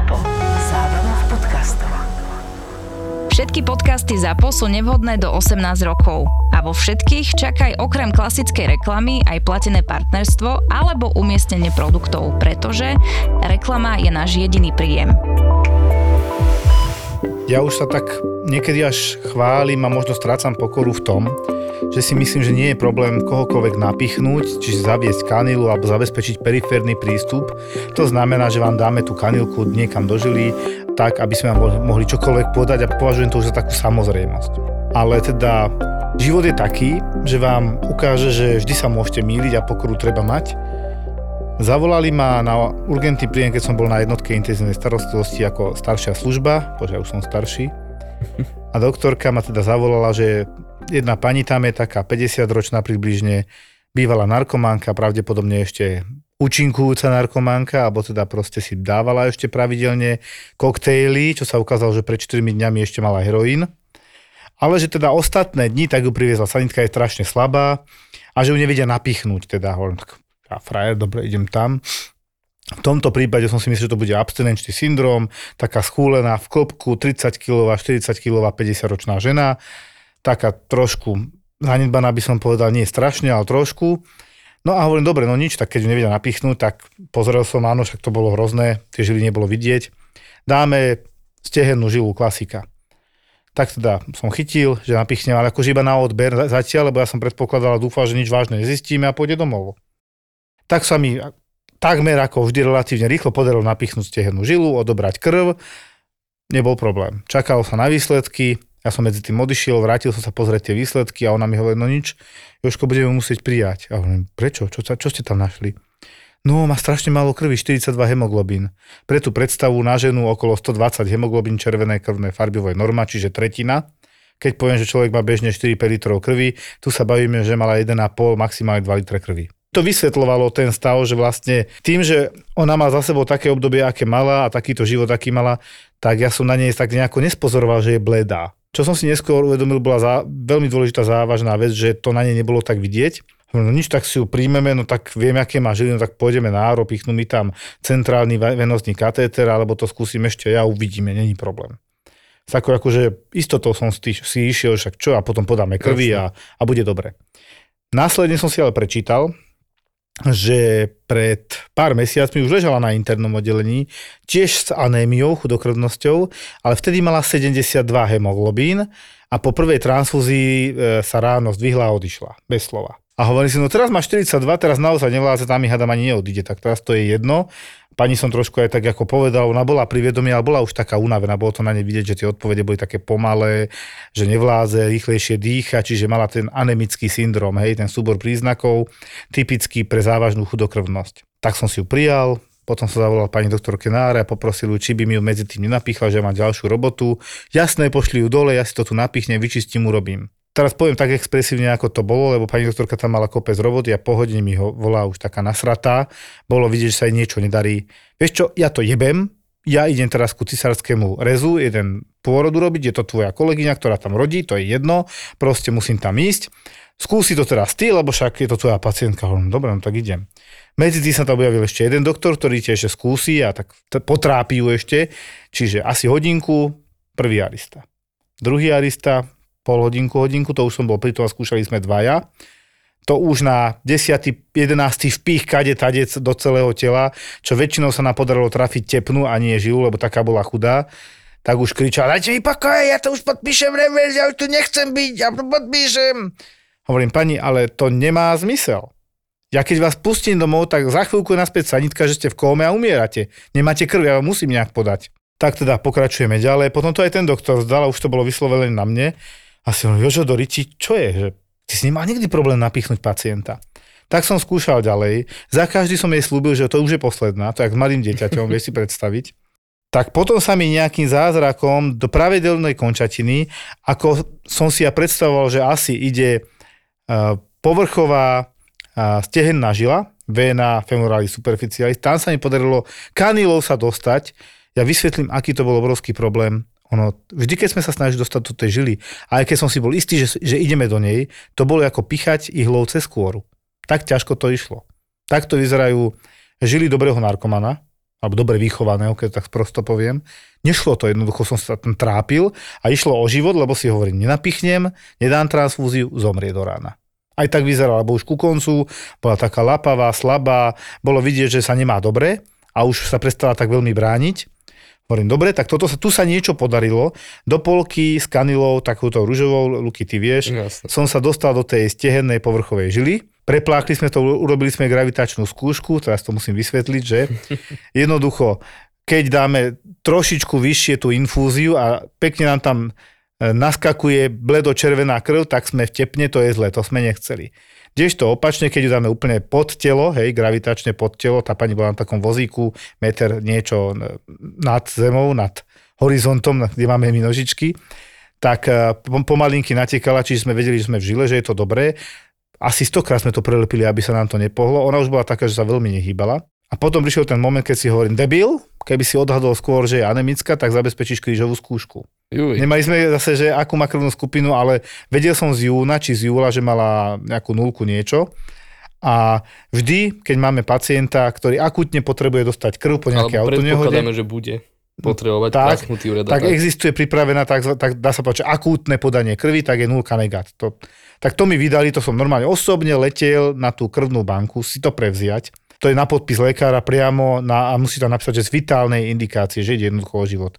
ZAPO. Zábrná v podcastov. Všetky podcasty ZAPO sú nevhodné do 18 rokov. A vo všetkých čakaj okrem klasickej reklamy aj platené partnerstvo alebo umiestnenie produktov, pretože reklama je náš jediný príjem. Ja už sa tak niekedy až chválim a možno strácam pokoru v tom, že si myslím, že nie je problém kohokoľvek napichnúť, čiže zaviesť kanilu alebo zabezpečiť periférny prístup. To znamená, že vám dáme tú kanilku niekam do žily, tak, aby sme vám mohli čokoľvek podať a považujem to už za takú samozrejmosť. Ale teda život je taký, že vám ukáže, že vždy sa môžete míliť a pokoru treba mať. Zavolali ma na urgentný príjem, keď som bol na jednotke intenzívnej starostlivosti ako staršia služba, bože, už som starší. A doktorka ma teda zavolala, že jedna pani tam je taká 50-ročná približne, bývalá narkománka, pravdepodobne ešte účinkujúca narkománka, alebo teda proste si dávala ešte pravidelne koktejly, čo sa ukázalo, že pred 4 dňami ešte mala heroín. Ale že teda ostatné dni, tak ju priviezla sanitka, je strašne slabá a že ju nevedia napichnúť. Teda hovorím, tak ja frajer, dobre, idem tam. V tomto prípade som si myslel, že to bude abstinenčný syndrom, taká schúlená v klopku, 30 kg, 40 kg, 50-ročná žena, taká trošku zanedbaná by som povedal, nie strašne, ale trošku. No a hovorím, dobre, no nič, tak keď ju nevedia napichnúť, tak pozrel som, áno, však to bolo hrozné, tie žily nebolo vidieť. Dáme stehennú žilu, klasika. Tak teda som chytil, že napichnem, ale akože iba na odber zatiaľ, lebo ja som predpokladal a dúfal, že nič vážne nezistíme a pôjde domov. Tak sa mi takmer ako vždy relatívne rýchlo podarilo napichnúť stehennú žilu, odobrať krv, nebol problém. Čakalo sa na výsledky, ja som medzi tým odišiel, vrátil som sa pozrieť tie výsledky a ona mi hovorí, no nič, Jožko, budeme musieť prijať. A hovorím, prečo? Čo, čo ste tam našli? No, má strašne málo krvi, 42 hemoglobín. Pre tú predstavu na ženu okolo 120 hemoglobín červenej krvnej farby je norma, čiže tretina. Keď poviem, že človek má bežne 4 litrov krvi, tu sa bavíme, že mala 1,5, maximálne 2 litre krvi. To vysvetľovalo ten stav, že vlastne tým, že ona má za sebou také obdobie, aké mala a takýto život, aký mala, tak ja som na nej tak nejako nespozoroval, že je bledá. Čo som si neskôr uvedomil, bola za, veľmi dôležitá závažná vec, že to na nej nebolo tak vidieť. No nič, tak si ju príjmeme, no tak vieme, aké má žily, no tak pôjdeme na áro, pichnú mi tam centrálny venozný katéter, alebo to skúsim ešte ja, uvidíme, není problém. Tako akože istotou som si, si išiel, však čo, a potom podáme krvi a, a bude dobre. Následne som si ale prečítal, že pred pár mesiacmi už ležala na internom oddelení, tiež s anémiou, chudokrvnosťou, ale vtedy mala 72 hemoglobín a po prvej transfúzii e, sa ráno zdvihla a odišla, bez slova. A hovorí si, no teraz má 42, teraz naozaj nevládze, tam mi hádam ani neodíde, tak teraz to je jedno. Pani som trošku aj tak ako povedal, ona bola pri vedomí, ale bola už taká unavená, bolo to na nej vidieť, že tie odpovede boli také pomalé, že nevládze, rýchlejšie dýcha, čiže mala ten anemický syndrom, hej, ten súbor príznakov, typický pre závažnú chudokrvnosť. Tak som si ju prijal, potom sa zavolal pani doktorke Náre a poprosil ju, či by mi ju medzi tým nenapichla, že má ďalšiu robotu. Jasné, pošli ju dole, ja si to tu napichnem, vyčistím, urobím teraz poviem tak expresívne, ako to bolo, lebo pani doktorka tam mala kopec roboty a po hodine mi ho volá už taká nasratá. Bolo vidieť, že sa jej niečo nedarí. Vieš čo, ja to jebem, ja idem teraz ku cisárskému rezu, jeden pôrod urobiť, je to tvoja kolegyňa, ktorá tam rodí, to je jedno, proste musím tam ísť. Skúsi to teraz ty, lebo však je to tvoja pacientka. Hovorím, dobre, no tak idem. Medzi tým sa tam objavil ešte jeden doktor, ktorý tiež skúsi a tak potrápi ju ešte. Čiže asi hodinku, prvý arista. Druhý arista, pol hodinku, hodinku, to už som bol pri tom a skúšali sme dvaja. To už na 10. 11. vpích kade tadec do celého tela, čo väčšinou sa nám podarilo trafiť tepnu a nie žilu, lebo taká bola chudá tak už kričal, dajte mi pokoj, ja to už podpíšem reverz, ja už tu nechcem byť, ja to podpíšem. Hovorím, pani, ale to nemá zmysel. Ja keď vás pustím domov, tak za chvíľku je naspäť sanitka, že ste v kóme a umierate. Nemáte krv, ja vám musím nejak podať. Tak teda pokračujeme ďalej. Potom to aj ten doktor zdal, už to bolo vyslovené na mne. A si hovorím, Jožo Doriči, čo je? Že ty si nemal nikdy problém napichnúť pacienta. Tak som skúšal ďalej. Za každý som jej slúbil, že to už je posledná, to je s malým dieťaťom, vieš si predstaviť. Tak potom sa mi nejakým zázrakom do pravidelnej končatiny, ako som si ja predstavoval, že asi ide uh, povrchová uh, stehenná žila, vena femoralis superficialis, tam sa mi podarilo kanilou sa dostať. Ja vysvetlím, aký to bol obrovský problém. Ono, vždy, keď sme sa snažili dostať do tej žily, aj keď som si bol istý, že, že ideme do nej, to bolo ako pichať ihlou cez kôru. Tak ťažko to išlo. Takto vyzerajú žily dobrého narkomana. alebo dobre vychovaného, keď tak prosto poviem. Nešlo to, jednoducho som sa tam trápil a išlo o život, lebo si hovorím, nenapichnem, nedám transfúziu, zomrie do rána. Aj tak vyzerala, lebo už ku koncu bola taká lapavá, slabá, bolo vidieť, že sa nemá dobre a už sa prestala tak veľmi brániť. Hovorím, dobre, tak toto sa, tu sa niečo podarilo. Do polky s kanilou, takúto rúžovou, Luky, ty vieš, Jasne. som sa dostal do tej stehennej povrchovej žily. Preplákli sme to, urobili sme gravitačnú skúšku, teraz to musím vysvetliť, že jednoducho, keď dáme trošičku vyššie tú infúziu a pekne nám tam e, naskakuje bledo-červená krv, tak sme v tepne, to je zle, to sme nechceli. Kdežto opačne, keď ju dáme úplne pod telo, hej, gravitačne pod telo, tá pani bola na takom vozíku, meter niečo nad zemou, nad horizontom, kde máme my nožičky, tak e, pom- pomalinky natekala, čiže sme vedeli, že sme v žile, že je to dobré. Asi stokrát sme to prelepili, aby sa nám to nepohlo. Ona už bola taká, že sa veľmi nehýbala. A potom prišiel ten moment, keď si hovorím, debil, keby si odhadol skôr, že je anemická, tak zabezpečíš krížovú skúšku. Juj. Nemali sme zase, že akú má krvnú skupinu, ale vedel som z júna, či z júla, že mala nejakú nulku niečo. A vždy, keď máme pacienta, ktorý akutne potrebuje dostať krv po nejakej Alebo autonehode, že bude potrebovať Tak, prasknutý uredak. tak existuje pripravená, tak, tak dá sa povedať, akútne podanie krvi, tak je nulka negát. To, tak to mi vydali, to som normálne osobne letel na tú krvnú banku, si to prevziať. To je na podpis lekára priamo na, a musí tam napísať, že z vitálnej indikácie, že ide jednoducho o život.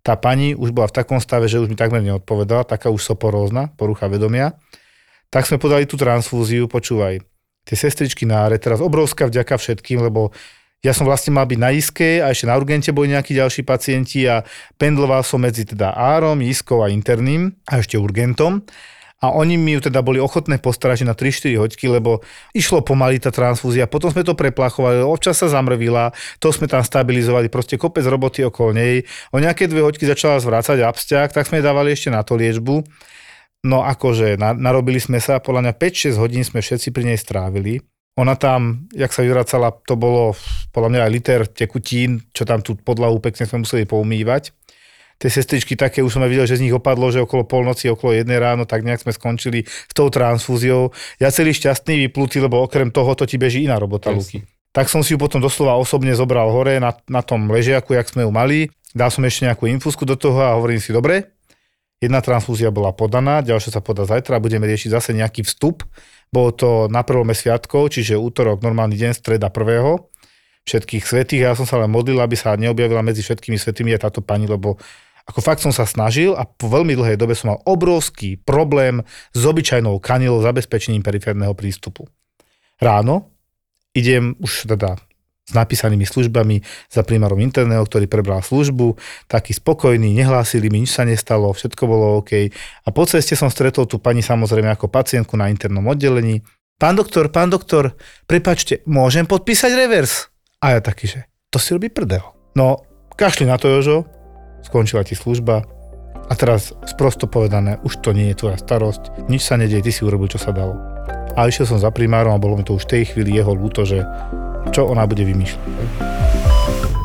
Tá pani už bola v takom stave, že už mi takmer neodpovedala, taká už soporózna, porucha vedomia. Tak sme podali tú transfúziu, počúvaj, tie sestričky na áre, teraz obrovská vďaka všetkým, lebo ja som vlastne mal byť na iske a ešte na urgente boli nejakí ďalší pacienti a pendloval som medzi teda árom, iskou a interným a ešte urgentom. A oni mi ju teda boli ochotné postarať na 3-4 hoďky, lebo išlo pomaly tá transfúzia, potom sme to preplachovali, občas sa zamrvila, to sme tam stabilizovali, proste kopec roboty okolo nej. O nejaké dve hoďky začala zvrácať absťák, tak sme dávali ešte na to liečbu. No akože, na, narobili sme sa, podľa mňa 5-6 hodín sme všetci pri nej strávili. Ona tam, jak sa vyvracala, to bolo podľa mňa aj liter tekutín, čo tam tú podlahu pekne sme museli poumývať. Tie sestričky také, už som aj videl, že z nich opadlo, že okolo polnoci, okolo jednej ráno, tak nejak sme skončili s tou transfúziou. Ja celý šťastný vyplutý, lebo okrem toho to ti beží iná robota. Luky. Tak som si ju potom doslova osobne zobral hore na, na tom ležiaku, jak sme ju mali. Dal som ešte nejakú infúzku do toho a hovorím si, dobre, jedna transfúzia bola podaná, ďalšia sa podá zajtra, budeme riešiť zase nejaký vstup. Bolo to na prvome sviatkov, čiže útorok, normálny deň, streda prvého všetkých svetých. Ja som sa len modlil, aby sa neobjavila medzi všetkými svetými aj táto pani, lebo ako fakt som sa snažil a po veľmi dlhej dobe som mal obrovský problém s obyčajnou kanilou zabezpečením periférneho prístupu. Ráno idem už teda s napísanými službami za primárom interného, ktorý prebral službu, taký spokojný, nehlásili mi, nič sa nestalo, všetko bolo OK. A po ceste som stretol tú pani samozrejme ako pacientku na internom oddelení. Pán doktor, pán doktor, prepačte, môžem podpísať revers? A ja taký, že to si robí prdel. No, kašli na to, Jožo, skončila ti služba a teraz sprosto povedané, už to nie je tvoja starosť, nič sa nedieje, ty si urobil, čo sa dalo. A išiel som za primárom a bolo mi to už v tej chvíli jeho ľúto, že čo ona bude vymýšľať.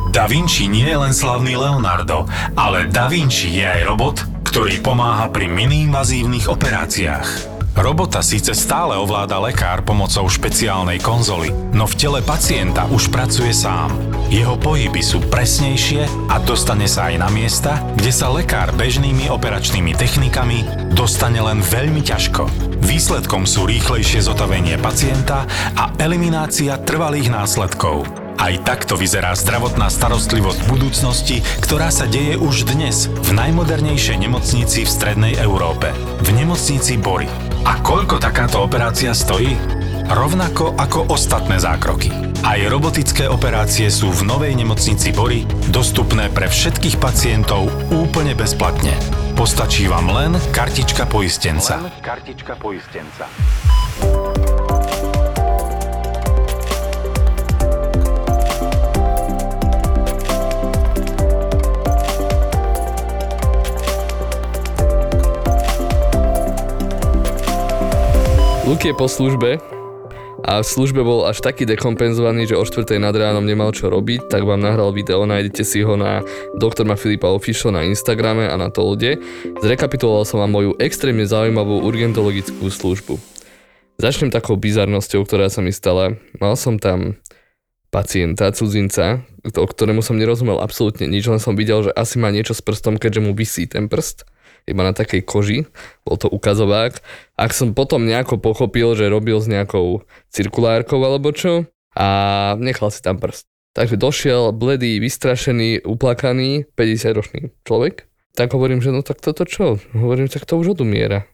Da Vinci nie je len slavný Leonardo, ale Da Vinci je aj robot, ktorý pomáha pri miniinvazívnych operáciách. Robota síce stále ovláda lekár pomocou špeciálnej konzoly, no v tele pacienta už pracuje sám. Jeho pohyby sú presnejšie a dostane sa aj na miesta, kde sa lekár bežnými operačnými technikami dostane len veľmi ťažko. Výsledkom sú rýchlejšie zotavenie pacienta a eliminácia trvalých následkov. Aj takto vyzerá zdravotná starostlivosť budúcnosti, ktorá sa deje už dnes v najmodernejšej nemocnici v Strednej Európe. V nemocnici Bory. A koľko takáto operácia stojí? Rovnako ako ostatné zákroky. Aj robotické operácie sú v novej nemocnici Bory dostupné pre všetkých pacientov úplne bezplatne. Postačí vám len kartička poistenca. Len kartička poistenca. Luke je po službe a v službe bol až taký dekompenzovaný, že o 4. nad ránom nemal čo robiť, tak vám nahral video, nájdete si ho na Dr. Ma Filipa Official na Instagrame a na Tolde. Zrekapituloval som vám moju extrémne zaujímavú urgentologickú službu. Začnem takou bizarnosťou, ktorá sa mi stala. Mal som tam pacienta, cudzinca, o ktorému som nerozumel absolútne nič, len som videl, že asi má niečo s prstom, keďže mu vysí ten prst iba na takej koži, bol to ukazovák. Ak som potom nejako pochopil, že robil s nejakou cirkulárkou alebo čo a nechal si tam prst. Takže došiel bledý, vystrašený, uplakaný, 50-ročný človek. Tak hovorím, že no tak toto čo? Hovorím, tak to už odumiera.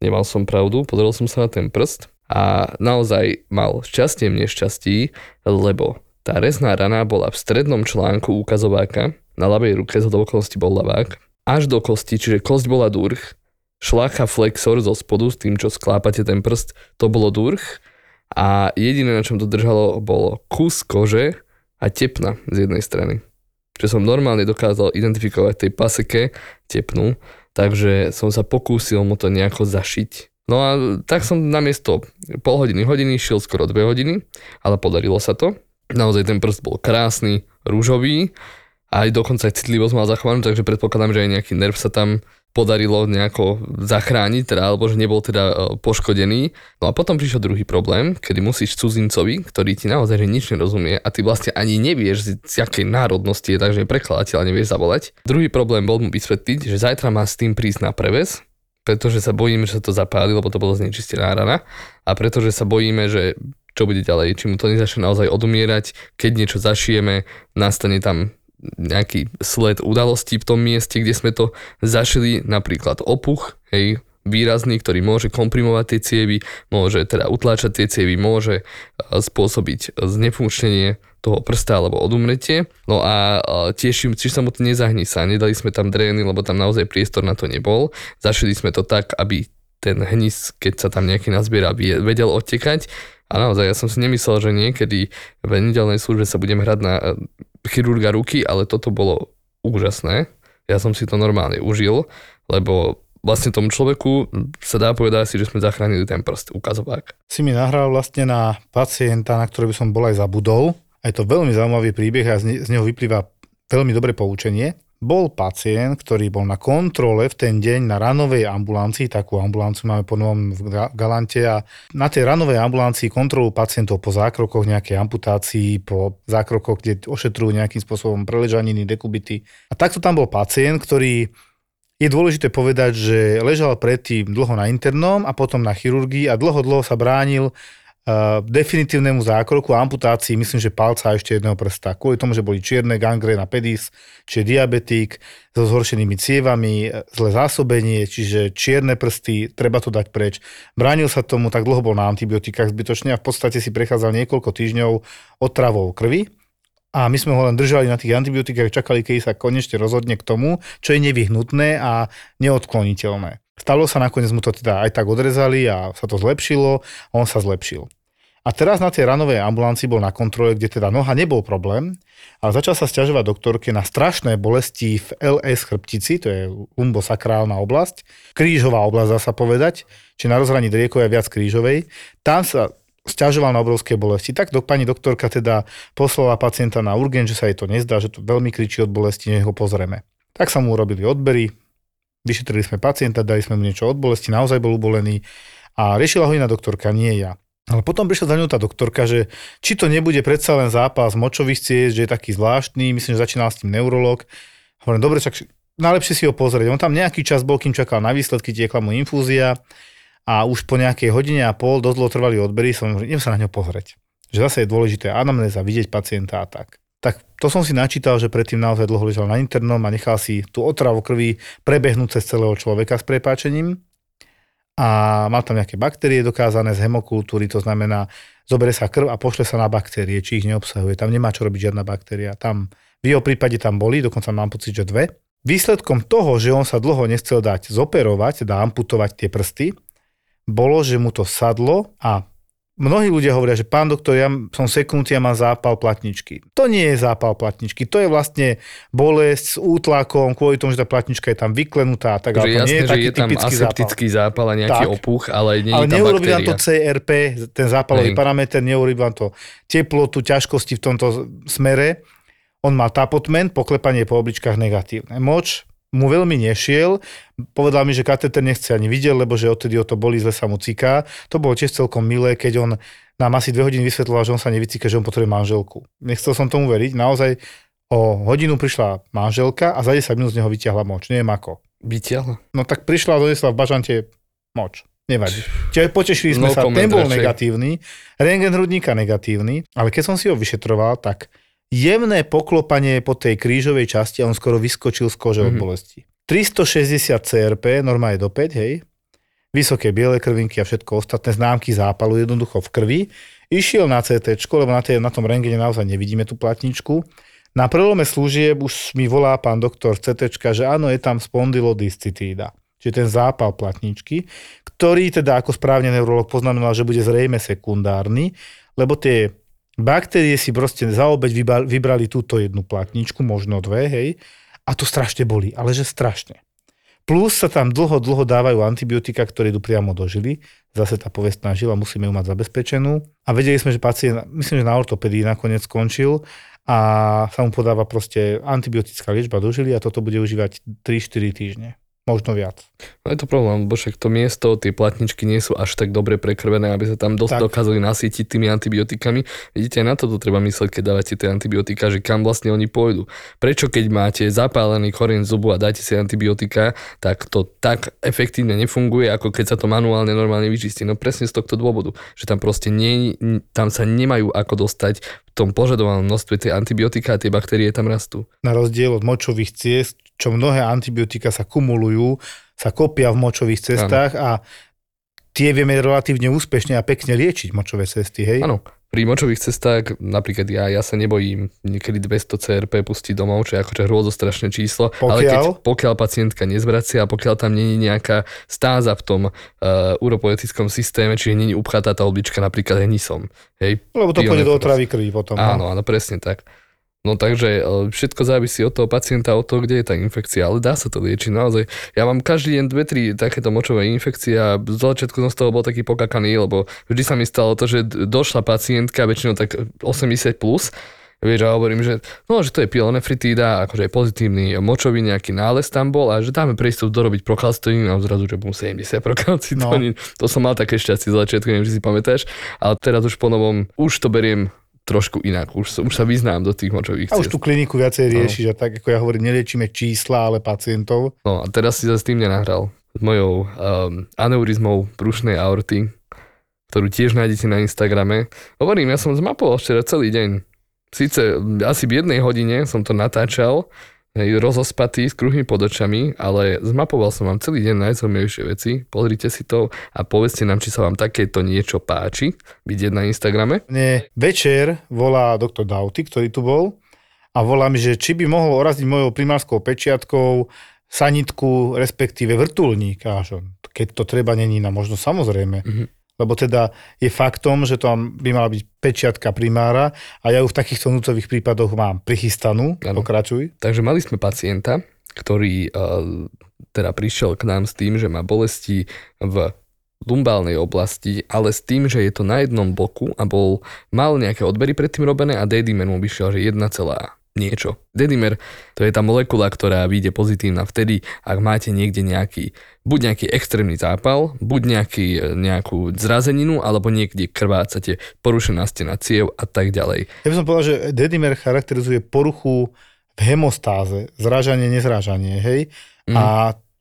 Nemal som pravdu, pozrel som sa na ten prst a naozaj mal šťastie v nešťastí, lebo tá rezná rana bola v strednom článku ukazováka, na ľavej ruke z okolností bol ľavák, až do kosti, čiže kosť bola durch, šlacha flexor zo spodu s tým, čo sklápate ten prst, to bolo durch a jediné, na čom to držalo, bolo kus kože a tepna z jednej strany. Čo som normálne dokázal identifikovať tej paseke tepnu, takže som sa pokúsil mu to nejako zašiť. No a tak som namiesto pol hodiny, hodiny šiel skoro dve hodiny, ale podarilo sa to. Naozaj ten prst bol krásny, rúžový aj dokonca aj citlivosť mal zachovanú, takže predpokladám, že aj nejaký nerv sa tam podarilo nejako zachrániť, teda, alebo že nebol teda e, poškodený. No a potom prišiel druhý problém, kedy musíš cudzincovi, ktorý ti naozaj že nič nerozumie a ty vlastne ani nevieš, z, z akej národnosti je, takže prekladateľ nevieš zavolať. Druhý problém bol mu vysvetliť, že zajtra má s tým prísť na preves, pretože sa bojíme, že sa to zapáli, lebo to bolo znečistená rana a pretože sa bojíme, že čo bude ďalej, či mu to nezačne naozaj odumierať, keď niečo zašijeme, nastane tam nejaký sled udalostí v tom mieste, kde sme to zašili, napríklad opuch, hej, výrazný, ktorý môže komprimovať tie cievy, môže teda utláčať tie cievy, môže e, spôsobiť znefunkčnenie toho prsta alebo odumretie. No a tiež, či to sa, nedali sme tam drény, lebo tam naozaj priestor na to nebol. Zašili sme to tak, aby ten hnis, keď sa tam nejaký nazbiera, vedel odtekať. A naozaj, ja som si nemyslel, že niekedy v nedelnej službe sa budem hrať na e, chirurga ruky, ale toto bolo úžasné. Ja som si to normálne užil, lebo vlastne tomu človeku sa dá povedať si, že sme zachránili ten prst, ukazovák. Si mi nahral vlastne na pacienta, na ktorý by som bol aj zabudol. A je to veľmi zaujímavý príbeh a z neho vyplýva veľmi dobré poučenie. Bol pacient, ktorý bol na kontrole v ten deň na ranovej ambulancii, takú ambulanciu máme po novom v Galante a na tej ranovej ambulancii kontrolu pacientov po zákrokoch, nejakej amputácii, po zákrokoch, kde ošetrujú nejakým spôsobom preležaniny, dekubity. A takto tam bol pacient, ktorý je dôležité povedať, že ležal predtým dlho na internom a potom na chirurgii a dlho, dlho sa bránil uh, definitívnemu zákroku a amputácii, myslím, že palca a ešte jedného prsta. Kvôli tomu, že boli čierne gangrena pedis, čiže diabetik so zhoršenými cievami, zlé zásobenie, čiže čierne prsty, treba to dať preč. Bránil sa tomu, tak dlho bol na antibiotikách zbytočne a v podstate si prechádzal niekoľko týždňov otravou krvi. A my sme ho len držali na tých antibiotikách, čakali, keď sa konečne rozhodne k tomu, čo je nevyhnutné a neodkloniteľné. Stalo sa nakoniec mu to teda aj tak odrezali a sa to zlepšilo on sa zlepšil. A teraz na tej ranovej ambulancii bol na kontrole, kde teda noha nebol problém, ale začal sa stiažovať doktorke na strašné bolesti v LS chrbtici, to je lumbosakrálna oblasť, krížová oblasť dá sa povedať, či na rozhraní driekovej viac krížovej. Tam sa stiažoval na obrovské bolesti. Tak do, pani doktorka teda poslala pacienta na urgen, že sa jej to nezdá, že to veľmi kričí od bolesti, nech ho pozrieme. Tak sa mu urobili odbery, vyšetrili sme pacienta, dali sme mu niečo od bolesti, naozaj bol ubolený a riešila ho iná doktorka, nie ja. Ale potom prišla za ňou tá doktorka, že či to nebude predsa len zápas močových ciest, že je taký zvláštny, myslím, že začínal s tým neurolog. Hovorím, dobre, čak najlepšie si ho pozrieť. On tam nejaký čas bol, kým čakal na výsledky, tiekla mu infúzia a už po nejakej hodine a pol dosť dlho trvali odbery, som hovoril, idem sa na ňo pozrieť. Že zase je dôležité anamnéza, vidieť pacienta a tak. Tak to som si načítal, že predtým naozaj dlho ležal na internom a nechal si tú otravu krvi prebehnúť cez celého človeka s prepáčením a mal tam nejaké baktérie dokázané z hemokultúry, to znamená, zoberie sa krv a pošle sa na baktérie, či ich neobsahuje. Tam nemá čo robiť žiadna baktéria. Tam, v jeho prípade tam boli, dokonca mám pocit, že dve. Výsledkom toho, že on sa dlho nechcel dať zoperovať, teda amputovať tie prsty, bolo, že mu to sadlo a Mnohí ľudia hovoria, že pán doktor, ja som seknutý a mám zápal platničky. To nie je zápal platničky, to je vlastne bolesť s útlakom kvôli tomu, že tá platnička je tam vyklenutá. Tak, že jasné, nie je že je tam aseptický zápal. zápal a nejaký tak, opuch, ale nie ale je tam baktéria. vám to CRP, ten zápalový Hej. parameter, neurobí vám to teplotu, ťažkosti v tomto smere. On má tapotment, poklepanie po obličkách negatívne. Moč, mu veľmi nešiel. Povedal mi, že kateter nechce ani vidieť, lebo že odtedy o to boli, zle sa mu ciká. To bolo tiež celkom milé, keď on nám asi dve hodiny vysvetloval, že on sa nevycíka, že on potrebuje manželku. Nechcel som tomu veriť. Naozaj o hodinu prišla manželka a za 10 minút z neho vyťahla moč. Neviem ako. Vytiahla. No tak prišla a donesla v bažante moč. Nevadí. Čiže potešili sme No sa, ten bol negatívny, rengen hrudníka negatívny, ale keď som si ho vyšetroval, tak jemné poklopanie po tej krížovej časti a on skoro vyskočil z kože mm-hmm. od Mhm. bolesti. 360 CRP, normálne do 5, hej. Vysoké biele krvinky a všetko ostatné známky zápalu jednoducho v krvi. Išiel na CT, lebo na, tej, na tom rengene naozaj nevidíme tú platničku. Na prelome služieb už mi volá pán doktor CT, že áno, je tam spondylodiscitída. Čiže ten zápal platničky, ktorý teda ako správne neurolog poznamenal, že bude zrejme sekundárny, lebo tie baktérie si proste za obeď vybrali túto jednu platničku, možno dve, hej, a to strašne boli, ale že strašne. Plus sa tam dlho, dlho dávajú antibiotika, ktoré idú priamo do žily. Zase tá povestná žila, musíme ju mať zabezpečenú. A vedeli sme, že pacient, myslím, že na ortopedii nakoniec skončil a sa mu podáva proste antibiotická liečba do žily a toto bude užívať 3-4 týždne. Možno viac. No je to problém, lebo však to miesto, tie platničky nie sú až tak dobre prekrvené, aby sa tam dosť Tak. dokázali nasýtiť tými antibiotikami. Vidíte, aj na toto treba mysleť, keď dávate tie antibiotika, že kam vlastne oni pôjdu. Prečo keď máte zapálený koreň zubu a dáte si antibiotika, tak to tak efektívne nefunguje, ako keď sa to manuálne normálne vyčistí. No presne z tohto dôvodu, že tam proste nie, tam sa nemajú ako dostať tom požadovanom množstve tie antibiotika a tie baktérie tam rastú. Na rozdiel od močových ciest, čo mnohé antibiotika sa kumulujú, sa kopia v močových cestách a tie vieme relatívne úspešne a pekne liečiť močové cesty, hej? Áno, pri močových cestách, napríklad ja, ja sa nebojím niekedy 200 CRP pustiť domov, čo je akože hrôzostrašné číslo, ale keď, Pokiaľ? pokiaľ pacientka nezvracia a pokiaľ tam není nejaká stáza v tom uh, uropoetickom systéme, čiže není upchatá tá oblička napríklad henisom. Hej, Lebo to pôjde do otravy krvi potom. no. Áno, áno, presne tak. No takže e, všetko závisí od toho pacienta, od toho, kde je tá infekcia, ale dá sa to liečiť naozaj. Ja mám každý deň dve, tri takéto močové infekcie a z začiatku som z toho bol taký pokakaný, lebo vždy sa mi stalo to, že došla pacientka, väčšinou tak 80 plus, Vieš, a hovorím, že, no, že to je pielonefritída, akože je pozitívny močový nejaký nález tam bol a že dáme prístup dorobiť prokalcitónin a zrazu, že bum 70 prokalcitónin. No. To som mal také šťastie z začiatku, neviem, či si pamätáš, ale teraz už po novom, už to beriem trošku inak, už, už sa vyznám do tých močových A už ciest. tú kliniku viacej riešiš a tak, ako ja hovorím, neliečíme čísla, ale pacientov. No a teraz si sa s tým nenahral. S mojou um, aneurizmou brušnej aorty, ktorú tiež nájdete na Instagrame. Hovorím, ja som zmapoval včera celý deň. Sice asi v jednej hodine som to natáčal, hej, rozospatý, s kruhmi pod očami, ale zmapoval som vám celý deň najzaujímavejšie veci. Pozrite si to a povedzte nám, či sa vám takéto niečo páči, vidieť na Instagrame. Mne večer volá doktor Dauty, ktorý tu bol a volá mi, že či by mohol oraziť mojou primárskou pečiatkou sanitku, respektíve vrtulník. Keď to treba, není na možno samozrejme. Mhm. Lebo teda je faktom, že to by mala byť pečiatka primára a ja ju v takýchto núcových prípadoch mám prichystanú. Áno. Pokračuj. Takže mali sme pacienta, ktorý uh, teda prišiel k nám s tým, že má bolesti v lumbálnej oblasti, ale s tým, že je to na jednom boku a bol, mal nejaké odbery predtým robené a dedimer mu vyšiel, že 1, niečo. Dedimer to je tá molekula, ktorá vyjde pozitívna vtedy, ak máte niekde nejaký, buď nejaký extrémny zápal, buď nejaký, e, nejakú zrazeninu, alebo niekde krvácate, porušená stena ciev a tak ďalej. Ja by som povedal, že dedimer charakterizuje poruchu v hemostáze, zrážanie, nezrážanie, hej? Mhm. A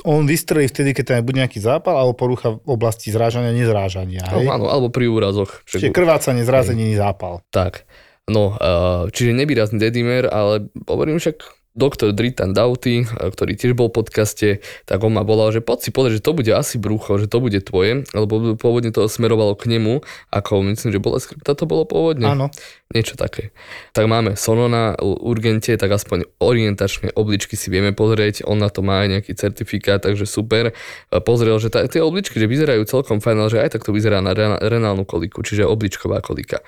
on vystrelí vtedy, keď tam je buď nejaký zápal, alebo porucha v oblasti zrážania, nezrážania, hej? No, áno, alebo pri úrazoch. Čiže krvácanie, zrázeniny, zápal. Tak, no, uh, čiže nevýrazný dedimer, ale hovorím však doktor Dritan Dauty, eh, ktorý tiež bol v podcaste, tak on ma volal, že poď si pozrieť, že to bude asi brucho, že to bude tvoje, lebo pôvodne to smerovalo k nemu, ako myslím, že bola skripta, to bolo pôvodne. Áno. Niečo také. Tak máme Sono na u- urgente, tak aspoň orientačné obličky si vieme pozrieť, on na to má aj nejaký certifikát, takže super. A Pozrel, že tá, tie obličky, že vyzerajú celkom fajn, ale že aj tak to vyzerá na renálnu koliku, čiže obličková kolika.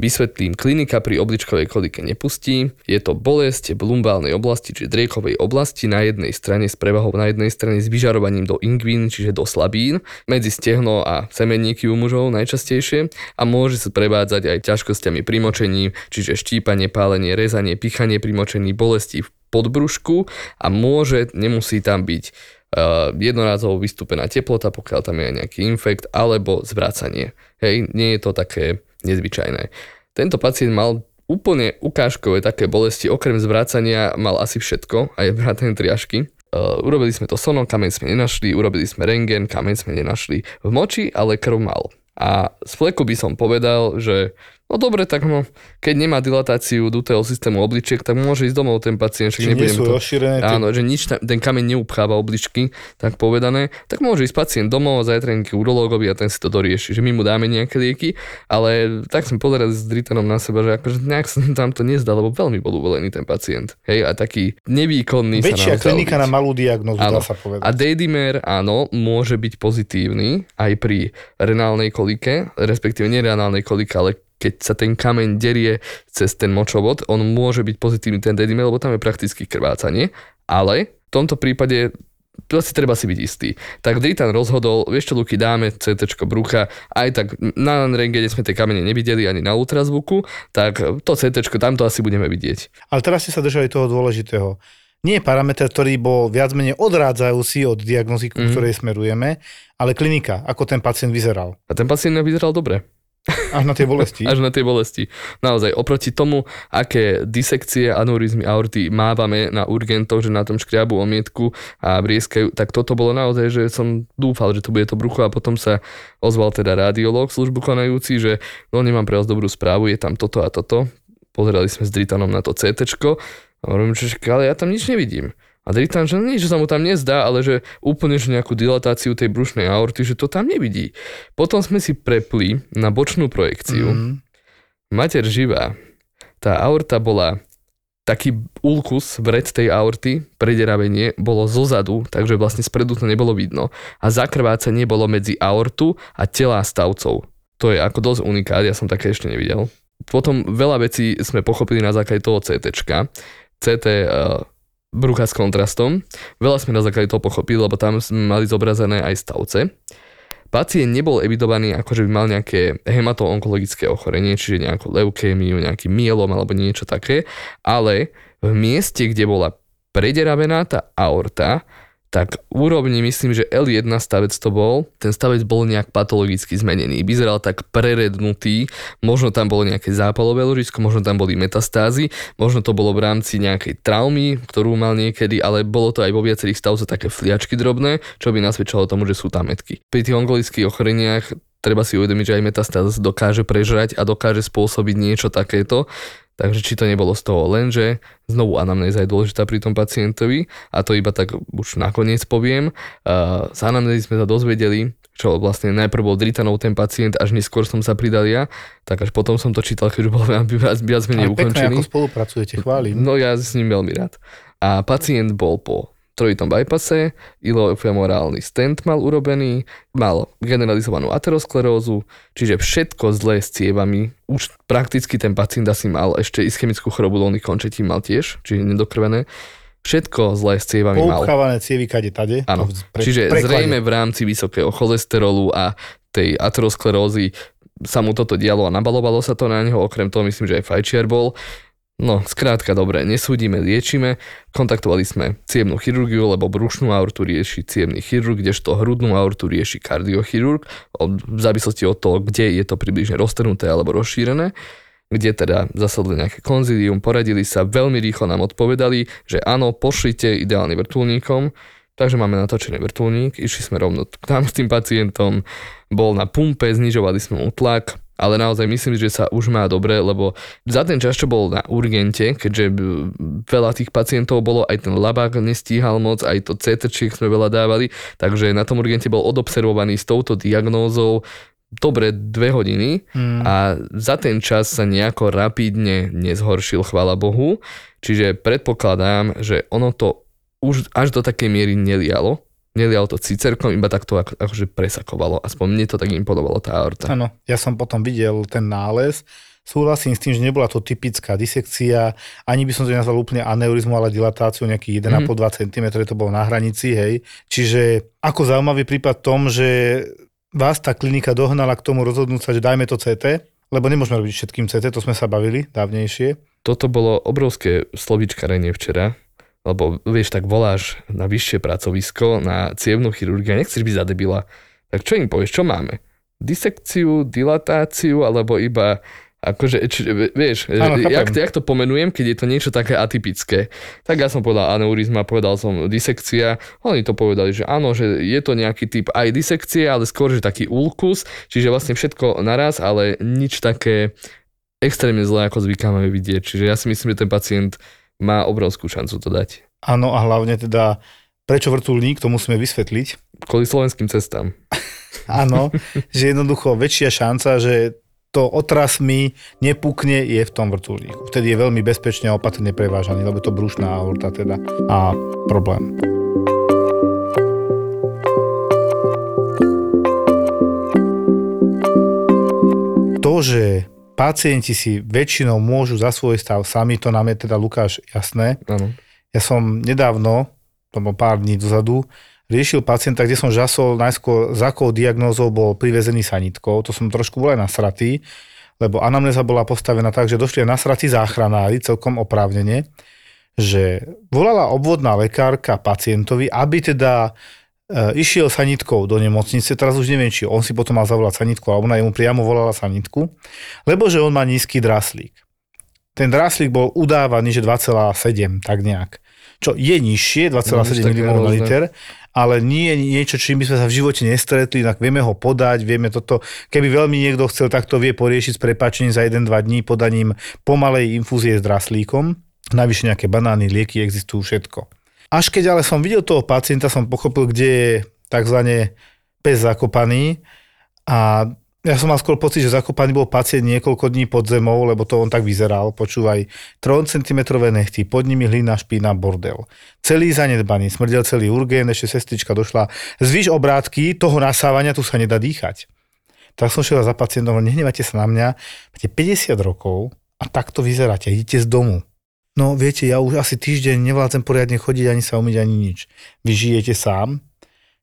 Vysvetlím, klinika pri obličkovej kolike nepustí. Je to bolesť lumbálnej oblasti, či driekovej oblasti na jednej strane s prevahou na jednej strane s vyžarovaním do ingvín, čiže do slabín, medzi stehno a semenníky u mužov najčastejšie a môže sa prevádzať aj ťažkosťami pri močení, čiže štípanie, pálenie, rezanie, pichanie pri močení, bolesti v podbrušku a môže, nemusí tam byť uh, jednorázovo vystúpená teplota, pokiaľ tam je nejaký infekt, alebo zvracanie. Hej, nie je to také nezvyčajné. Tento pacient mal úplne ukážkové také bolesti, okrem zvracania mal asi všetko, aj vrátane triažky. Uh, urobili sme to sonom, kameň sme nenašli, urobili sme rengen, kameň sme nenašli. V moči ale krv mal. A z fleku by som povedal, že no dobre, tak no, keď nemá dilatáciu dutého systému obličiek, tak môže ísť domov ten pacient. Či nie sú to... rozšírené Áno, že nič, ten kameň neupcháva obličky, tak povedané, tak môže ísť pacient domov, zajtra k urológovi a ten si to dorieši, že my mu dáme nejaké lieky, ale tak sme pozerali s Dritanom na seba, že akože nejak sa tam to nezdá, lebo veľmi bol uvolený ten pacient. Hej, a taký nevýkonný Väčšia sa klinika zdal na byť. malú diagnózu, dá sa povedať. A D-dimer, áno, môže byť pozitívny aj pri renálnej kolike, respektíve nerenálnej kolike, ale keď sa ten kameň derie cez ten močovod, on môže byť pozitívny ten D-dimer, lebo tam je prakticky krvácanie, ale v tomto prípade asi treba si byť istý. Tak Dritan rozhodol, vieš čo, Luky, dáme CT brucha, aj tak na rengene sme tie kamene nevideli ani na ultrazvuku, tak to CT, tam to asi budeme vidieť. Ale teraz ste sa držali toho dôležitého. Nie je parameter, ktorý bol viac menej odrádzajúci od diagnozy, ku Mhm. ktorej smerujeme, ale klinika, ako ten pacient vyzeral. A ten pacient vyzeral dobre. Až na tie bolesti. Až na tie bolesti. Naozaj, oproti tomu, aké disekcie, aneurizmy aorty mávame na urgentoch, že na tom škriabu omietku a vrieskajú, tak toto bolo naozaj, že som dúfal, že to bude to brucho a potom sa ozval teda radiológ službu konajúci, že no nemám pre vás dobrú správu, je tam toto a toto. Pozerali sme s Dritanom na to CT hovorím, že ale ja tam nič nevidím. A Dritan, že nič sa mu tam nezdá, ale že úplne že nejakú dilatáciu tej brušnej aorty, že to tam nevidí. Potom sme si prepli na bočnú projekciu. Mm. Mater živá. Tá aorta bola taký ulkus, vred tej aorty, prederavenie, bolo zozadu, takže vlastne spredu to nebolo vidno. A zakrvácanie bolo medzi aortu a telá stavcov. To je ako dosť unikát, ja som také ešte nevidel. Potom veľa vecí sme pochopili na základe toho CT. CT uh, brucha s kontrastom. Veľa sme na základe toho pochopili, lebo tam mali zobrazené aj stavce. Pacient nebol evidovaný ako, že by mal nejaké hemato-onkologické ochorenie, čiže nejakú leukémiu, nejaký myelom alebo niečo také, ale v mieste, kde bola prederavená tá aorta, tak úrovni myslím, že L1 stavec to bol, ten stavec bol nejak patologicky zmenený. Vyzeral tak prerednutý, možno tam bolo nejaké zápalové ložisko, možno tam boli metastázy, možno to bolo v rámci nejakej traumy, ktorú mal niekedy, ale bolo to aj vo viacerých stavcoch také fliačky drobné, čo by nasvedčalo tomu, že sú tam metky. Pri tých onkologických ochoreniach treba si uvedomiť, že aj metastáza dokáže prežrať a dokáže spôsobiť niečo takéto. Takže či to nebolo z toho lenže, znovu anamnéza je dôležitá pri tom pacientovi a to iba tak už nakoniec poviem. Z anamnézy sme sa dozvedeli, čo vlastne najprv bol dritanov ten pacient, až neskôr som sa pridal ja, tak až potom som to čítal, keď už bol viac, viac menej Ale pekne, ukončený. ako spolupracujete, chválim. No ja s ním veľmi rád. A pacient bol po trojitom bypasse, ilofemorálny stent mal urobený, mal generalizovanú aterosklerózu, čiže všetko zlé s cievami. Už prakticky ten pacient asi mal ešte ischemickú chorobu dolných končetín mal tiež, čiže nedokrvené. Všetko zlé s cievami mal. Poupchávané cievy kade tade. Áno, pre- čiže preklade. zrejme v rámci vysokého cholesterolu a tej aterosklerózy sa mu toto dialo a nabalovalo sa to na neho, okrem toho myslím, že aj fajčiar bol. No, skrátka, dobre, nesúdime, liečime. Kontaktovali sme cievnú chirurgiu, lebo brušnú aortu rieši cievný chirurg, kdežto hrudnú aortu rieši kardiochirurg, v závislosti od toho, kde je to približne roztrhnuté alebo rozšírené kde teda zasadli nejaké konzílium, poradili sa, veľmi rýchlo nám odpovedali, že áno, pošlite ideálne vrtulníkom, takže máme natočený vrtulník, išli sme rovno tam s tým pacientom, bol na pumpe, znižovali sme mu tlak, ale naozaj myslím, že sa už má dobre, lebo za ten čas, čo bol na urgente, keďže veľa tých pacientov bolo, aj ten labák nestíhal moc, aj to CT sme veľa dávali, takže na tom urgente bol odobservovaný s touto diagnózou dobre dve hodiny Mm. a za ten čas sa nejako rapidne nezhoršil, chvála Bohu. Čiže predpokladám, že ono to už až do takej miery nelialo. Nelialo to cicerkom, iba takto ako, akože presakovalo. Aspoň mne to tak imponovalo tá aorta. Áno, ja som potom videl ten nález, Súhlasím s tým, že nebola to typická disekcia, ani by som to nenazval úplne aneurizmu, ale dilatáciu nejakých 1,5-2 cm, to bolo na hranici, hej. Čiže ako zaujímavý prípad tom, že vás tá klinika dohnala k tomu rozhodnúť sa, že dajme to CT, lebo nemôžeme robiť všetkým CT, to sme sa bavili dávnejšie. Toto bolo obrovské slovičkarenie včera, lebo vieš, tak voláš na vyššie pracovisko, na cievnú chirurgiu nechceš byť za debila. Tak čo im povieš, čo máme? Disekciu, dilatáciu, alebo iba Akože, či, vieš, Áno, jak, jak to pomenujem, keď je to niečo také atypické. Tak ja som povedal aneurizma, povedal som disekcia, oni to povedali, že áno, že je to nejaký typ aj disekcie, ale skôr, že taký ulkus, čiže vlastne všetko naraz, ale nič také extrémne zlé, ako zvykáme vidieť. Čiže ja si myslím, že ten pacient má obrovskú šancu to dať. Áno a hlavne teda, prečo vrtulník, to musíme vysvetliť. Kvôli slovenským cestám. Áno, že jednoducho väčšia šanca, že to otrasmi nepukne je v tom vrtulníku. Vtedy je veľmi bezpečne a opatrne prevážaný, lebo to brušná aorta teda a problém. To, že pacienti si väčšinou môžu za svoj stav sami, to nám je teda Lukáš jasné. Áno. Ja som nedávno, to bolo pár dní dozadu, riešil pacienta, kde som žasol najskôr za akou diagnózou bol privezený sanitkou. To som trošku bol aj nasratý, lebo anamnéza bola postavená tak, že došli aj nasratí záchranári celkom oprávnene, že volala obvodná lekárka pacientovi, aby teda išiel sanitkou do nemocnice, teraz už neviem, či on si potom mal zavolať sanitku, a ona jemu priamo volala sanitku, lebo že on má nízky draslík. Ten draslík bol udávaný, že 2,7, tak nejak. Čo je nižšie, 2,7 No, mmol na liter, ale nie je niečo, čím by sme sa v živote nestretli, inak vieme ho podať, vieme toto, keby veľmi niekto chcel, tak to vie poriešiť s prepačením za 1-2 dní podaním pomalej infúzie s draslíkom. Navyše nejaké banány, lieky, existujú všetko. Až keď ale som videl toho pacienta, som pochopil, kde je tzv. pes zakopaný a ja som mal skôr pocit, že zakopaný bol pacient niekoľko dní pod zemou, lebo to on tak vyzeral. Počúvaj, 3 cm nechty, pod nimi hlina, špína, bordel. Celý zanedbaný, smrdel celý urgén, ešte sestrička došla. Zvyš obrátky toho nasávania, tu sa nedá dýchať. Tak som šiel za pacientom, hovorím, nehnevajte sa na mňa, máte 50 rokov a takto vyzeráte, idete z domu. No viete, ja už asi týždeň nevládzem poriadne chodiť, ani sa umyť, ani nič. Vy žijete sám?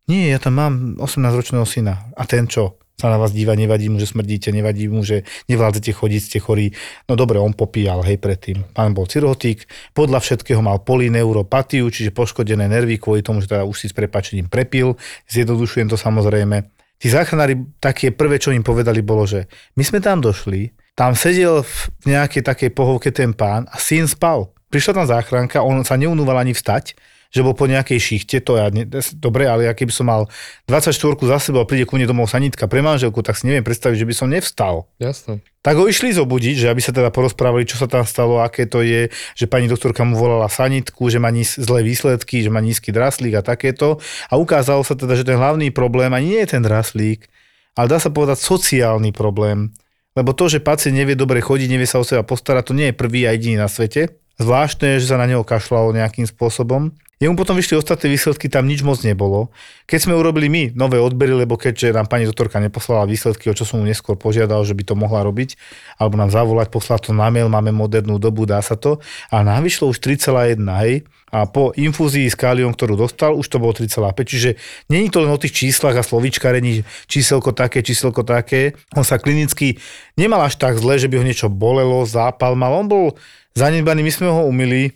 Nie, ja tam mám 18-ročného syna. A ten čo? Sa na vás díva, nevadí mu, že smrdíte, nevadí mu, že nevládzete chodiť, ste chorí. No dobre, on popíjal, hej, predtým. Pán bol cirhotik, podľa všetkého mal polyneuropatiu, čiže poškodené nervy kvôli tomu, že teda už si s prepačením prepil. Zjednodušujem to samozrejme. Tí záchranári, také prvé, čo im povedali, bolo, že my sme tam došli, tam sedel v nejakej takej pohovke ten pán a syn spal. Prišla tam záchranka, on sa neunúval ani vstať, že bol po nejakej šichte, to ja, ne, dobre, ale ja keby som mal 24 za sebou a príde ku mne domov sanitka pre manželku, tak si neviem predstaviť, že by som nevstal. Jasné. Tak ho išli zobudiť, že aby sa teda porozprávali, čo sa tam stalo, aké to je, že pani doktorka mu volala sanitku, že má níz, zlé výsledky, že má nízky draslík a takéto. A ukázalo sa teda, že ten hlavný problém ani nie je ten draslík, ale dá sa povedať sociálny problém. Lebo to, že pacient nevie dobre chodiť, nevie sa o seba postarať, to nie je prvý a jediný na svete. Zvláštne že sa na neho kašľalo nejakým spôsobom. Jemu potom vyšli ostatné výsledky, tam nič moc nebolo. Keď sme urobili my nové odbery, lebo keďže nám pani doktorka neposlala výsledky, o čo som mu neskôr požiadal, že by to mohla robiť, alebo nám zavolať, poslať to na mail, máme modernú dobu, dá sa to. A nám vyšlo už 3,1, hej. A po infúzii s káliom, ktorú dostal, už to bolo 3,5. Čiže není to len o tých číslach a slovíčkarení, číselko také, číselko také. On sa klinicky nemal až tak zle, že by ho niečo bolelo, zápal mal. On bol zanedbaný, my sme ho umili,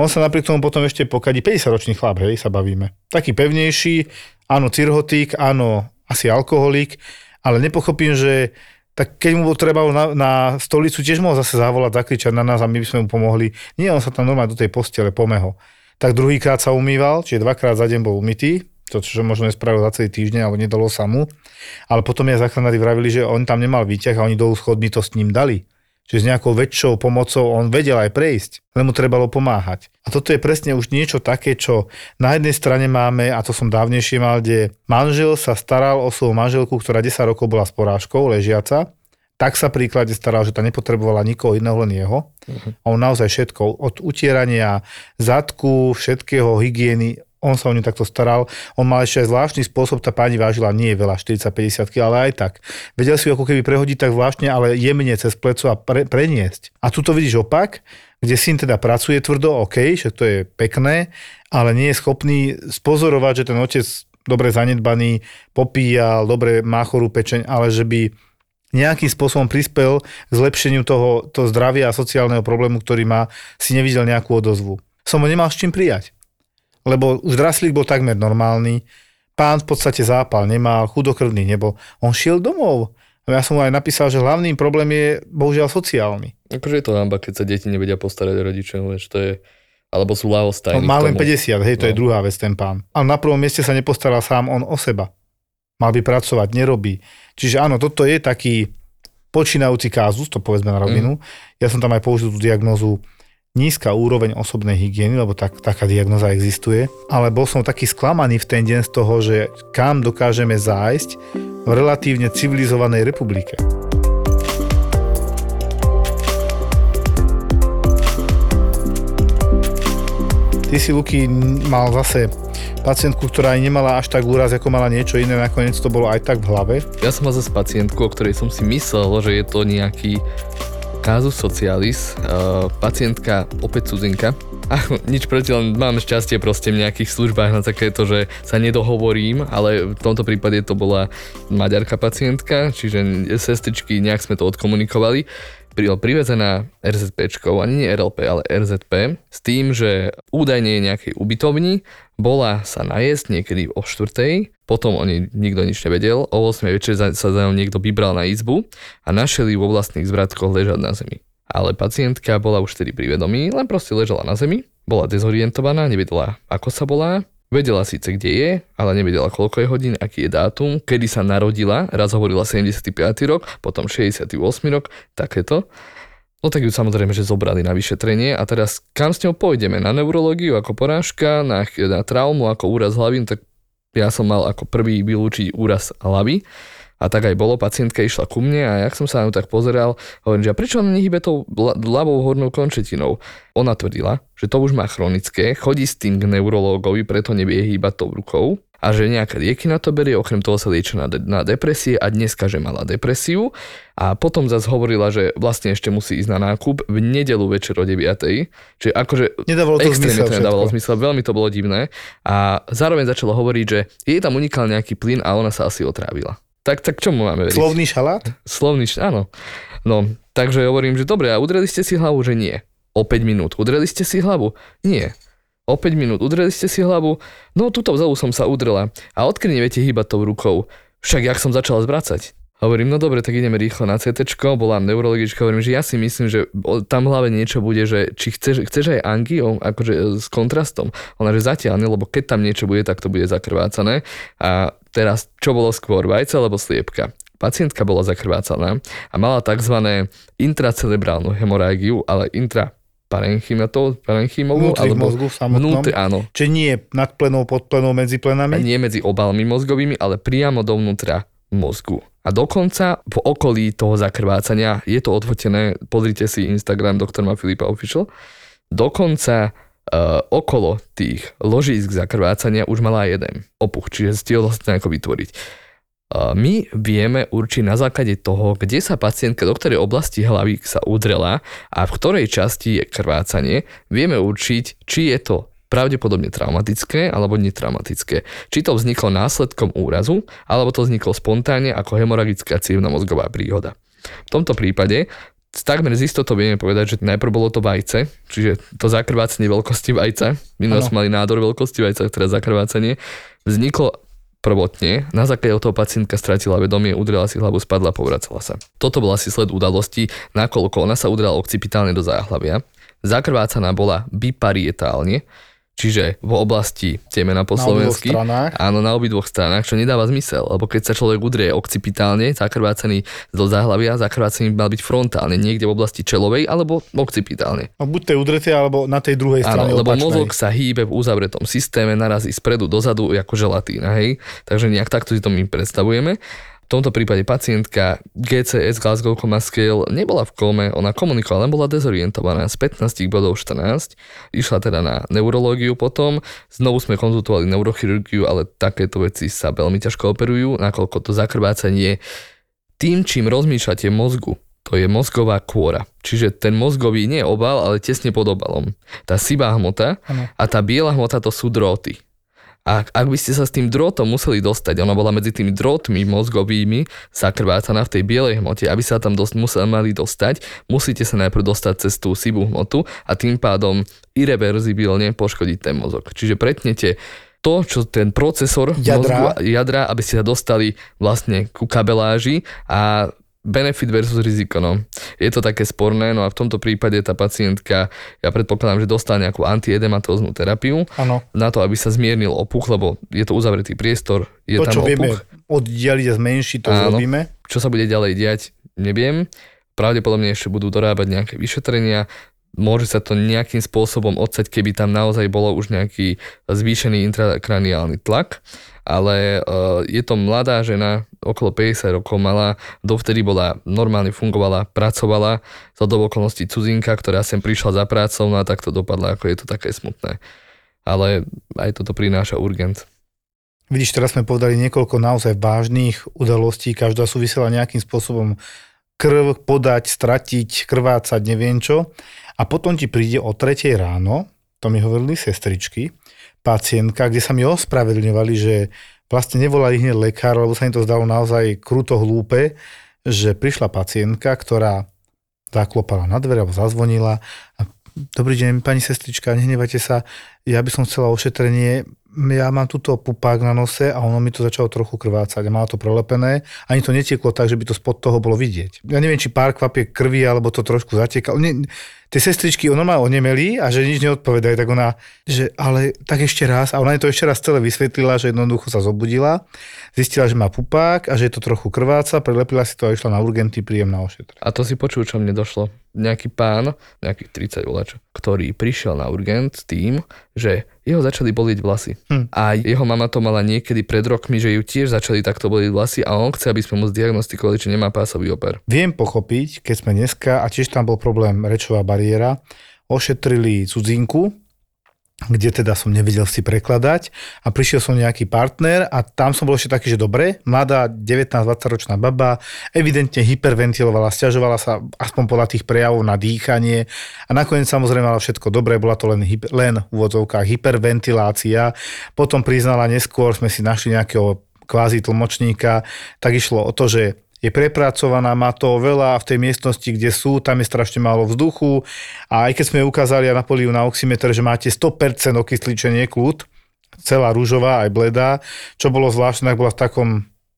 on sa napriek tomu potom ešte pokadí, 50-ročný chlap, hej, sa bavíme. Taký pevnejší, áno, cirhotík, áno, asi alkoholik, ale nepochopím, že tak keď mu bol treba na, na stolicu, tiež mohol zase zavolať, zakričať na nás a my by sme mu pomohli. Nie, on sa tam normálne do tej postele pomeho. Tak druhýkrát sa umýval, čiže dvakrát za deň bol umytý, to, čo možno nespravil za celý týždeň, alebo nedalo sa mu. Ale potom ja záchranári vravili, že on tam nemal výťah a oni dolu schodmi to s ním dali. Čiže s nejakou väčšou pomocou on vedel aj prejsť, len mu trebalo pomáhať. A toto je presne už niečo také, čo na jednej strane máme, a to som dávnejšie mal, kde manžel sa staral o svoju manželku, ktorá 10 rokov bola s porážkou, ležiaca, tak sa príklade staral, že tá nepotrebovala nikoho iného, len jeho. A on naozaj všetko, od utierania zadku, všetkého, hygieny, on sa o ňu takto staral. On mal ešte aj zvláštny spôsob, tá pani vážila nie veľa, 40-50 kg, ale aj tak. Vedel si ju ako keby prehodiť tak zvláštne, ale jemne cez pleco a pre, preniesť. A tu to vidíš opak, kde syn teda pracuje tvrdo, OK, že to je pekné, ale nie je schopný spozorovať, že ten otec dobre zanedbaný, popíjal, dobre má chorú pečeň, ale že by nejakým spôsobom prispel k zlepšeniu toho, toho zdravia a sociálneho problému, ktorý má, si nevidel nejakú odozvu. Som ho nemal s čím prijať lebo už draslík bol takmer normálny, pán v podstate zápal nemal, chudokrvný nebo. On šiel domov. Ja som mu aj napísal, že hlavným problém je bohužiaľ sociálny. Akože je to hamba, keď sa deti nevedia postarať o rodičov, vieš, to je, alebo sú ľahostajní. On má len k tomu. 50, hej, to No. je druhá vec, ten pán. Ale na prvom mieste sa nepostaral sám on o seba. Mal by pracovať, nerobí. Čiže áno, toto je taký počínajúci kázus, to povedzme na rovinu. Ja som tam aj použil tú diagnozu nízka úroveň osobnej hygieny, lebo tak, taká diagnoza existuje. Ale bol som taký sklamaný v ten deň z toho, že kam dokážeme zájsť v relatívne civilizovanej republike. Ty si, Luky, mal zase pacientku, ktorá aj nemala až tak úraz, ako mala niečo iné, nakoniec to bolo aj tak v hlave. Ja som mal zase pacientku, o ktorej som si myslel, že je to nejaký casus socialis, uh, pacientka, opäť cudzinka. A nič proti, len mám šťastie proste v nejakých službách na takéto, že sa nedohovorím, ale v tomto prípade to bola maďarka pacientka, čiže sestričky, nejak sme to odkomunikovali. Pri- Privezená RZPčkou, ani nie RLP, ale RZP, s tým, že údajne nejakej ubytovni, bola sa najesť niekedy o 4. Potom o nej nikto nič nevedel. O 8. večer sa za ňou niekto vybral na izbu a našli ju vo vlastných zvratkoch ležať na zemi. Ale pacientka bola už vtedy pri vedomí, len proste ležala na zemi, bola dezorientovaná, nevedela ako sa volá, vedela síce kde je, ale nevedela koľko je hodín, aký je dátum, kedy sa narodila, raz hovorila 75. rok, potom 68. rok, takéto. No tak ju samozrejme, že zobrali na vyšetrenie a teraz kam s ňou pôjdeme? Na neurológiu ako porážka, na, na traumu ako úraz hlavy, no tak ja som mal ako prvý vylúčiť úraz hlavy a tak aj bolo, pacientka išla ku mne a jak som sa na ňu tak pozeral, hovorím, že a prečo ona nehybe tou ľavou hornou končetinou? Ona tvrdila, že to už má chronické, chodí s tým k neurológovi, preto nevie hýbať tou rukou a že nejaké lieky na to berie, okrem toho sa lieči na, de- na depresie a dneska, že mala depresiu a potom zase hovorila, že vlastne ešte musí ísť na nákup v nedelu večer o 9. Čiže akože Nedávalo to extrémne to nedávalo zmysel, veľmi to bolo divné a zároveň začala hovoriť, že jej tam unikal nejaký plyn a ona sa asi otrávila. Tak, tak čomu máme veriť? Slovný šalát? Slovný, š- áno. No, takže hovorím, že dobre, a udreli ste si hlavu, že nie. O 5 minút. Udreli ste si hlavu? Nie. O 5 minút. Udreli ste si hlavu? No, túto vzadu som sa udrela. A odkedy neviete hýbať tou rukou? Však jak som začala zvracať. Hovorím, no dobre, tak ideme rýchlo na CT, bola neurologička, hovorím, že ja si myslím, že tam v hlave niečo bude, že či chceš, chceš aj angiu, akože e, s kontrastom. Ona, že zatiaľ nie, lebo keď tam niečo bude, tak to bude zakrvácané. A teraz, čo bolo skôr, vajce alebo sliepka? Pacientka bola zakrvácaná a mala tzv. intracerebrálnu hemorágiu, ale intra parenchymovú, v mozgu samotnom? vnútri, áno. Čiže nie nad plenou, pod plenou, medzi plenami? Nie medzi obalmi mozgovými, ale priamo dovnútra mozgu. A dokonca v okolí toho zakrvácania, je to odfotené, pozrite si Instagram doktor Filipa Official, dokonca uh, okolo tých ložísk zakrvácania už mala jeden opuch, čiže stihlo sa to nejako vytvoriť. Uh, my vieme určiť na základe toho, kde sa pacientka, do ktorej oblasti hlavy sa udrela a v ktorej časti je krvácanie, vieme určiť, či je to pravdepodobne traumatické alebo netraumatické. Či to vzniklo následkom úrazu, alebo to vzniklo spontánne ako hemoragická cievna mozgová príhoda. V tomto prípade takmer z istotou vieme povedať, že najprv bolo to vajce, čiže to zakrvácanie veľkosti vajca, minulé sme mali nádor veľkosti vajca, teraz zakrvácanie, vzniklo prvotne, na základe toho pacientka stratila vedomie, udrela si hlavu, spadla, povracala sa. Toto bol asi sled udalosti, nakoľko ona sa udrela occipitálne do záhlavia. Zakrvácaná bola biparietálne, čiže v oblasti temena po Na slovensky. stranách. Áno, na obidvoch stranách, čo nedáva zmysel, lebo keď sa človek udrie occipitálne, zakrvácený do záhlavia, zakrvácený mal byť frontálne, niekde v oblasti čelovej alebo occipitálne. No, buď tej udreté, alebo na tej druhej strane Áno, lebo opačnej. mozog sa hýbe v uzavretom systéme, narazí spredu dozadu ako želatína, hej? Takže nejak takto si to my predstavujeme. Tomto prípade pacientka GCS Glasgow Coma Scale nebola v kóme, ona komunikovala, len bola dezorientovaná. Z 15 bodov 14 išla teda na neurológiu potom. Znovu sme konzultovali neurochirurgiu, ale takéto veci sa veľmi ťažko operujú, nakoľko to zakrvácanie tým, čím rozmýšľate mozgu, to je mozgová kôra. Čiže ten mozgový nie je obal, ale tesne pod obalom. Tá sivá hmota Áno. a tá biela hmota to sú dróty. A ak by ste sa s tým drôtom museli dostať, ona bola medzi tými drôtmi mozgovými zakrvácaná v tej bielej hmote, aby sa tam dosť, museli mali dostať, musíte sa najprv dostať cez tú sivú hmotu a tým pádom irreverzibilne poškodiť ten mozog. Čiže pretnete to, čo ten procesor Jadra. mozgu, jadra, aby ste sa dostali vlastne ku kabeláži a benefit versus riziko, no. Je to také sporné, no a v tomto prípade tá pacientka, ja predpokladám, že dostane nejakú antiedematóznu terapiu Áno. na to, aby sa zmiernil opuch, lebo je to uzavretý priestor, je To, tam čo vieme oddialiť a zmenšiť, to Áno. zrobíme. Čo sa bude ďalej diať, neviem. Pravdepodobne ešte budú dorábať nejaké vyšetrenia, môže sa to nejakým spôsobom odsať, keby tam naozaj bolo už nejaký zvýšený intrakraniálny tlak, ale uh, je to mladá žena, okolo 50 rokov mala, dovtedy bola normálne fungovala, pracovala, za do okolností cudzinka, ktorá sem prišla za prácou, no a tak to dopadlo, ako je to také smutné. Ale aj toto prináša urgent. Vidíš, teraz sme povedali niekoľko naozaj vážnych udalostí, každá súvisela nejakým spôsobom krv podať, stratiť, krvácať, neviem čo. A potom ti príde o 3 ráno, to mi hovorili sestričky, pacientka, kde sa mi ospravedlňovali, že vlastne nevolali hneď lekár, lebo sa im to zdalo naozaj kruto hlúpe, že prišla pacientka, ktorá zaklopala na dvere alebo zazvonila a Dobrý deň, pani sestrička, nehnevajte sa. Ja by som chcela ošetrenie. Ja mám túto pupák na nose a ono mi to začalo trochu krvácať a má to prelepené. Ani to netieklo tak, že by to spod toho bolo vidieť. Ja neviem, či pár kvapiek krvi alebo to trošku zatekalo. Nie, tie sestričky, ono má onemeli a že nič neodpovedajú, tak ona, že ale tak ešte raz. A ona jej to ešte raz celé vysvetlila, že jednoducho sa zobudila, zistila, že má pupák a že je to trochu krváca, prelepila si to a išla na urgentný príjem na ošetrenie. A to si počul, čo mne došlo. Nejaký pán, nejakých 30 volačov, ktorý prišiel na urgent s tým, že jeho začali bolieť vlasy. Hm. A jeho mama to mala niekedy pred rokmi, že ju tiež začali takto bolieť vlasy a on chce, aby sme mu zdiagnostikovali, či nemá pásový oper. Viem pochopiť, keď sme dneska, a tiež tam bol problém rečová bariéra, ošetrili cudzinku, kde teda som nevedel si prekladať a prišiel som nejaký partner a tam som bol ešte taký, že dobre, mladá 19-20 ročná baba, evidentne hyperventilovala, stiažovala sa aspoň podľa tých prejavov na dýchanie a nakoniec samozrejme mala všetko dobre, bola to len, len v úvodzovkách hyperventilácia, potom priznala neskôr, sme si našli nejakého kvázi tlmočníka, tak išlo o to, že je prepracovaná, má to veľa v tej miestnosti, kde sú, tam je strašne málo vzduchu a aj keď sme ukázali a napoli ju na oximeter, že máte 100% okysličenie kľud, celá rúžová aj bledá, čo bolo zvláštne, ak bola v takom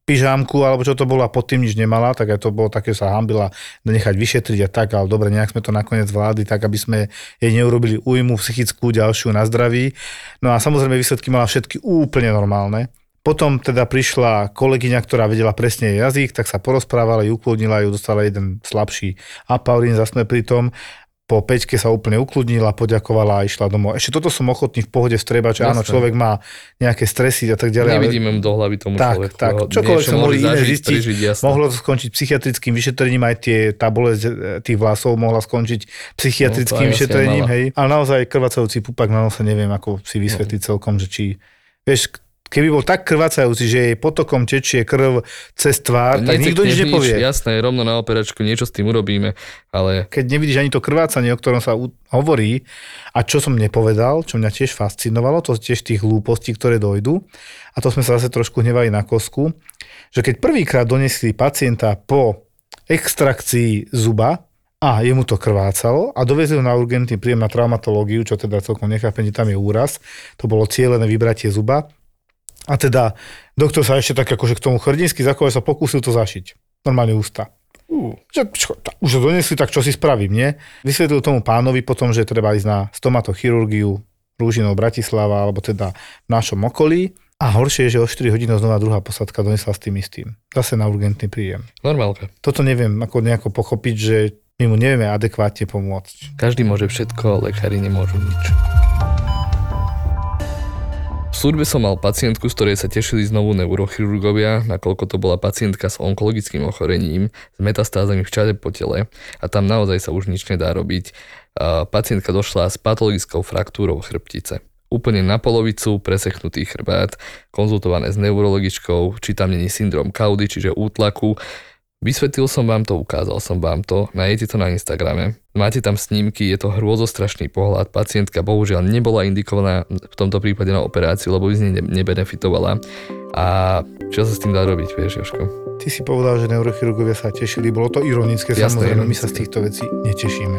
pyžámku, alebo čo to bolo a pod tým nič nemala, tak aj to bolo také, že sa hambila nechať vyšetriť a tak, ale dobre, nejak sme to nakoniec vládli, tak aby sme jej neurobili újmu psychickú ďalšiu na zdraví. No a samozrejme výsledky mala všetky úplne normálne. Potom teda prišla kolegyňa, ktorá vedela presne jej jazyk, tak sa porozprávala, ju ukludnila, ju dostala jeden slabší apaurín, zase pri tom. Po peťke sa úplne ukludnila, poďakovala a išla domov. Ešte toto som ochotný v pohode vstrebať, že áno, človek má nejaké stresy a tak ďalej. ale- Nevidíme mu do hlavy tomu tak, človeku. tak. Čokoľvek sa mohli iné zistiť. prežiť. Mohlo to skončiť psychiatrickým vyšetrením, aj tie, tá bolesť e, tých vlasov mohla skončiť psychiatrickým No, vyšetrením, hej. Ale naozaj krvácajúci pupak na nose neviem, ako si vysvetliť No. celkom, že či, vieš, keby bol tak krvácajúci, že jej potokom tečie krv cez tvár, tak nikto nič nepovie. Jasné, rovno na operačku, niečo s tým urobíme, ale Keď nevidíš ani to krvácanie, o ktorom sa u- hovorí, a čo som nepovedal, čo mňa tiež fascinovalo, to tiež tých hlúpostí, ktoré dojdú, a to sme sa zase trošku hnevali na kosku, že keď prvýkrát donesli pacienta po extrakcii zuba, a jemu to krvácalo a dovezli ho na urgentný príjem na traumatológiu, čo teda celkom nechápem, tam je úraz. To bolo cieľené vybratie zuba. A teda doktor sa ešte tak akože k tomu hrdinsky zachovať sa pokúsil to zašiť. Normálne ústa. Uh, že, čo, už to donesli, tak čo si spravím, nie? Vysvetlil tomu pánovi potom, že treba ísť na stomatochirurgiu Rúžinov Bratislava, alebo teda v našom okolí. A horšie je, že o 4 hodiny znova druhá posadka donesla s tým istým. Zase na urgentný príjem. normálka. Toto neviem ako nejako pochopiť, že my mu nevieme adekvátne pomôcť. Každý môže všetko, lekári nemôžu nič. V službe som mal pacientku, z ktorej sa tešili znovu neurochirurgovia, nakoľko to bola pacientka s onkologickým ochorením, s metastázami všade po tele a tam naozaj sa už nič nedá robiť. Pacientka došla s patologickou fraktúrou chrbtice. Úplne na polovicu, preseknutý chrbát, konzultované s neurologičkou, či tam není syndrom kaudy, čiže útlaku. Vysvetlil som vám to, ukázal som vám to, nájdete to na Instagrame. Máte tam snímky, je to hrôzostrašný pohľad. Pacientka bohužiaľ nebola indikovaná v tomto prípade na operáciu, lebo by z nej ne- nebenefitovala. A čo sa s tým dá robiť, vieš, Jožko? Ty si povedal, že neurochirurgovia sa tešili, bolo to ironické, Jasné, samozrejme, my sa z ironické. týchto vecí netešíme.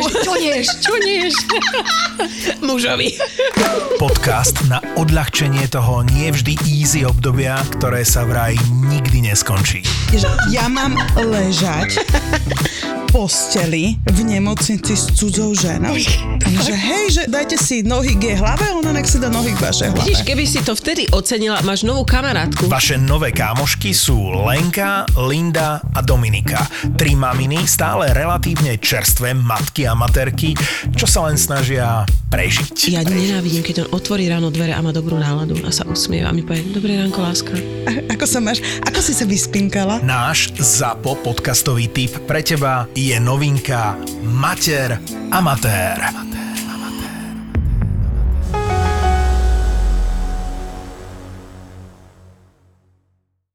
človeku? Čo neš, čo neš? Mužovi. Podcast na odľahčenie toho nie vždy easy obdobia, ktoré sa vraj nikdy neskončí. ja mám ležať posteli v nemocnici s cudzou ženou. Že hej, že dajte si nohy k jej hlave, ona nech si dá nohy k vašej hlave. Vidíš, keby si to vtedy ocenila, máš novú kamarátku. Vaše nové kámošky sú Lenka, Linda a Dominika. Tri maminy, stále relatívne čerstvé matky a materky, čo sa len snažia prežiť. Ja nenávidím, keď on otvorí ráno dvere a má dobrú náladu a sa usmieva a mi povie, dobré ránko, láska. A- Ako sa máš? Ako si sa vyspinkala? Náš ZAPO podcastový tip pre teba je novinka Mater Amatér.